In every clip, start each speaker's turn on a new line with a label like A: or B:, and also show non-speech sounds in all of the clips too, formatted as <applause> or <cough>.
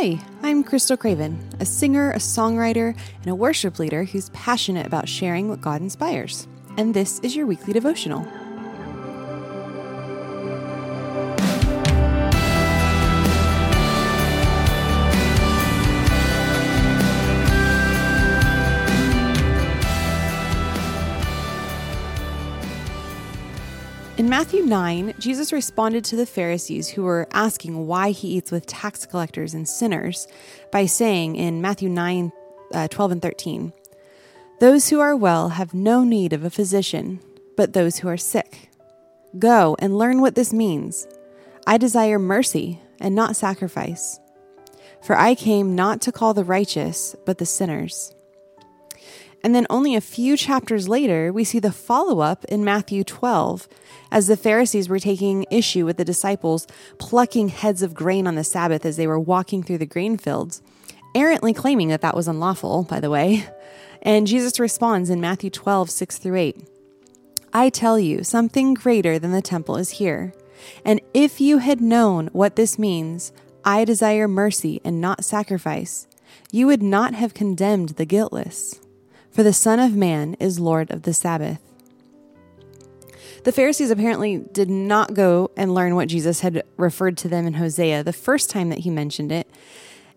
A: Hi, I'm Krystal Craven, a singer, a songwriter, and a worship leader who's passionate about sharing what God inspires. And this is your weekly devotional. Matthew 9, Jesus responded to the Pharisees who were asking why he eats with tax collectors and sinners by saying in Matthew 9 uh, 12 and 13, Those who are well have no need of a physician, but those who are sick. Go and learn what this means. I desire mercy and not sacrifice. For I came not to call the righteous, but the sinners. And then only a few chapters later, we see the follow up in Matthew 12 as the Pharisees were taking issue with the disciples plucking heads of grain on the Sabbath as they were walking through the grain fields, errantly claiming that that was unlawful, by the way. And Jesus responds in Matthew 12, 6 through 8 I tell you, something greater than the temple is here. And if you had known what this means, I desire mercy and not sacrifice, you would not have condemned the guiltless for the Son of Man is Lord of the Sabbath. The Pharisees apparently did not go and learn what Jesus had referred to them in Hosea the first time that he mentioned it.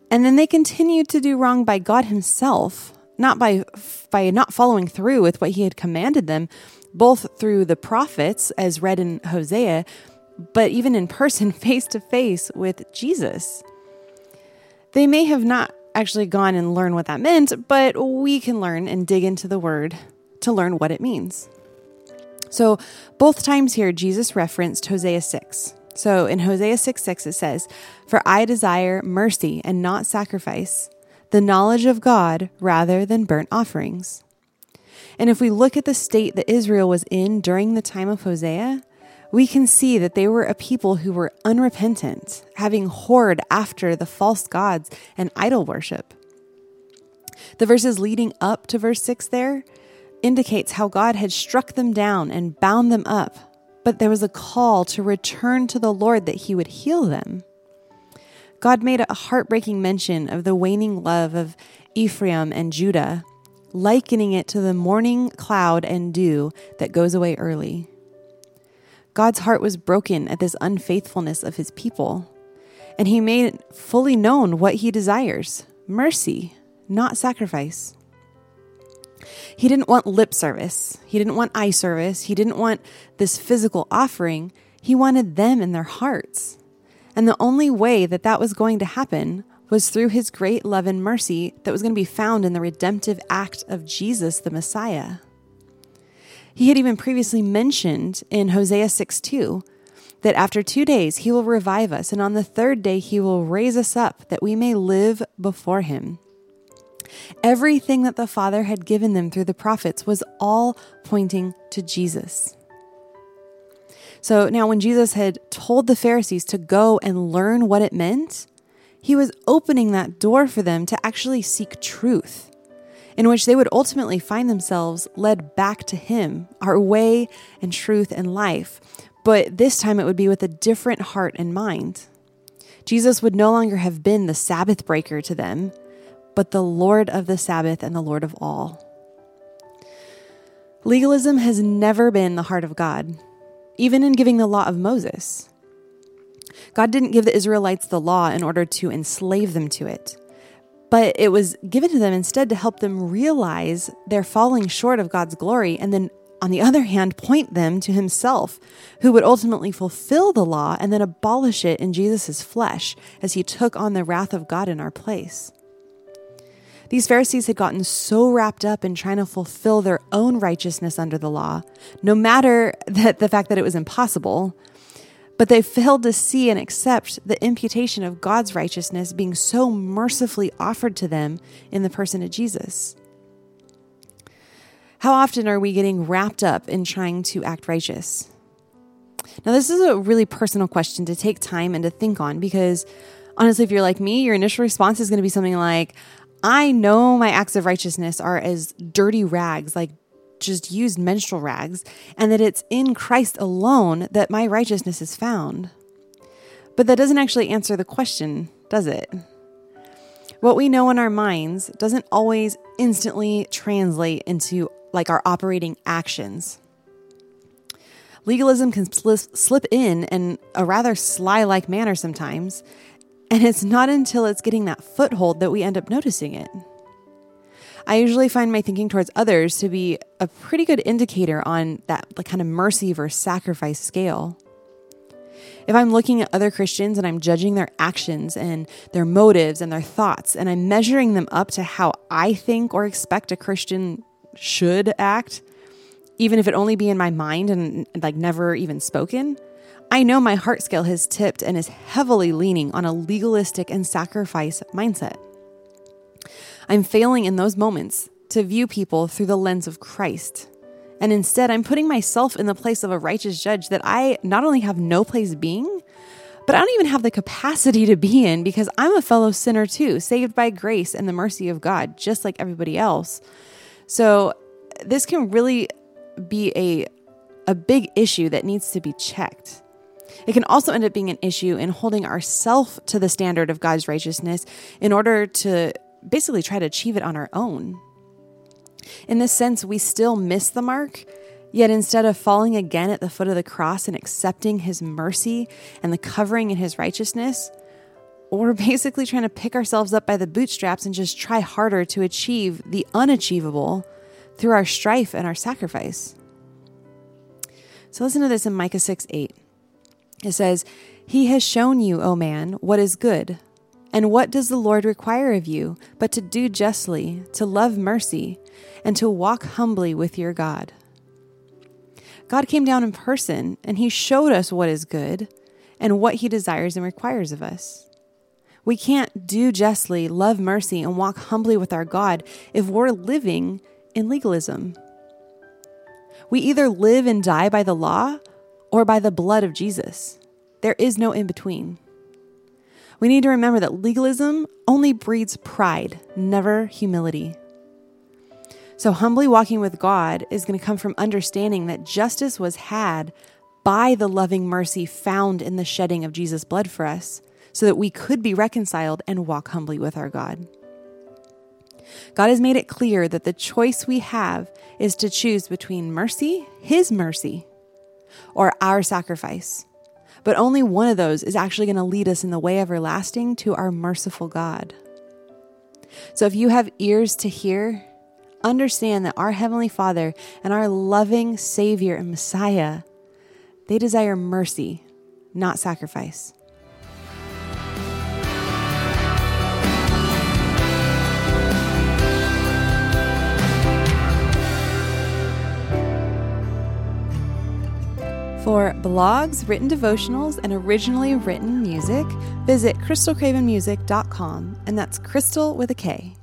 A: And then they continued to do wrong by God himself, not by by not following through with what he had commanded them, both through the prophets as read in Hosea, but even in person <laughs> face to face with Jesus. They may have not actually gone and learned what that meant, but we can learn and dig into the word to learn what it means. So, both times here, Jesus referenced Hosea 6. So, in Hosea 6 6, it says, For I desire mercy and not sacrifice, the knowledge of God rather than burnt offerings. And if we look at the state that Israel was in during the time of Hosea, we can see that they were a people who were unrepentant, having whored after the false gods and idol worship. The verses leading up to verse 6 there indicates how God had struck them down and bound them up, but there was a call to return to the Lord that he would heal them. God made a heartbreaking mention of the waning love of Ephraim and Judah, likening it to the morning cloud and dew that goes away early. God's heart was broken at this unfaithfulness of his people, and he made fully known what he desires mercy, not sacrifice. He didn't want lip service. He didn't want eye service. He didn't want this physical offering. He wanted them in their hearts. And the only way that that was going to happen was through his great love and mercy that was going to be found in the redemptive act of Jesus, the Messiah. He had even previously mentioned in Hosea 6 2 that after two days he will revive us, and on the third day he will raise us up that we may live before him. Everything that the Father had given them through the prophets was all pointing to Jesus. So now, when Jesus had told the Pharisees to go and learn what it meant, he was opening that door for them to actually seek truth in which they would ultimately find themselves led back to Him, our way and truth and life. But this time it would be with a different heart and mind. Jesus would no longer have been the Sabbath breaker to them, but the Lord of the Sabbath and the Lord of all. Legalism has never been the heart of God, even in giving the law of Moses. God didn't give the Israelites the law in order to enslave them to it but it was given to them instead to help them realize they're falling short of God's glory and then on the <laughs> other hand point them to himself who would ultimately fulfill the law and then abolish it in Jesus' flesh as he took on the wrath of God in our place. These Pharisees had gotten so wrapped up in trying to fulfill their own righteousness under the law, no matter <laughs> that the fact that it was impossible, but they failed to see and accept the imputation of God's righteousness being so mercifully offered to them in the person of Jesus. How often are we getting wrapped up in trying to act righteous? Now, this is a really personal question to take time and to think on because honestly, if you're like me, your initial response is going to be something like, I know my acts of righteousness are as dirty rags, like just used menstrual rags, and that it's in Christ alone that my righteousness is found. But that doesn't actually answer the question, does it? What we know in our minds doesn't always instantly translate into like our operating actions. Legalism can slip in in a rather sly like manner sometimes, and it's not until it's getting that foothold that we end up noticing it. I usually find my thinking towards others to be a pretty good indicator on that like kind of mercy versus sacrifice scale. If I'm looking at other Christians and I'm judging their actions and their motives and their thoughts, and I'm measuring them up to how I think or expect a Christian should act, even if it only be in my mind and like never even spoken, I know my heart scale has tipped and is heavily leaning on a legalistic and sacrifice mindset. I'm failing in those moments to view people through the lens of Christ. And instead, I'm putting myself in the place of a righteous judge that I not only have no place being, but I don't even have the capacity to be in because I'm a fellow sinner too, saved by grace and the mercy of God, just like everybody else. So, this can really be a, a big issue that needs to be checked. It can also end up being an issue in holding ourself to the standard of God's righteousness in order to basically try to achieve it on our own. In this sense, we still miss the mark, yet instead of falling again at the foot of the cross and accepting his mercy and the covering in his righteousness, we're <laughs> basically trying to pick ourselves up by the bootstraps and just try harder to achieve the unachievable through our strife and our sacrifice. So listen to this in Micah 6 8. It says, He has shown you, O man, what is good. And what does the Lord require of you but to do justly, to love mercy, and to walk humbly with your God? God came down in person and he showed us what is good and what he desires and requires of us. We can't do justly, love mercy, and walk humbly with our God if we're living in legalism. We either live and die by the law or by the blood of Jesus. There is no in between. We need to remember that legalism only breeds pride, never humility. So, humbly walking with God is going to come from understanding that justice was had by the loving mercy found in the shedding of Jesus' blood for us, so that we could be reconciled and walk humbly with our God. God has made it clear that the choice we have is to choose between mercy, His mercy, or our sacrifice. But only one of those is actually going to lead us in the way everlasting to our merciful God. So if you have ears to hear, understand that our Heavenly Father and our loving Savior and Messiah, they desire mercy, not sacrifice. For blogs, written devotionals, and originally written music, visit krystalcravenmusic.com, and that's crystal with a K.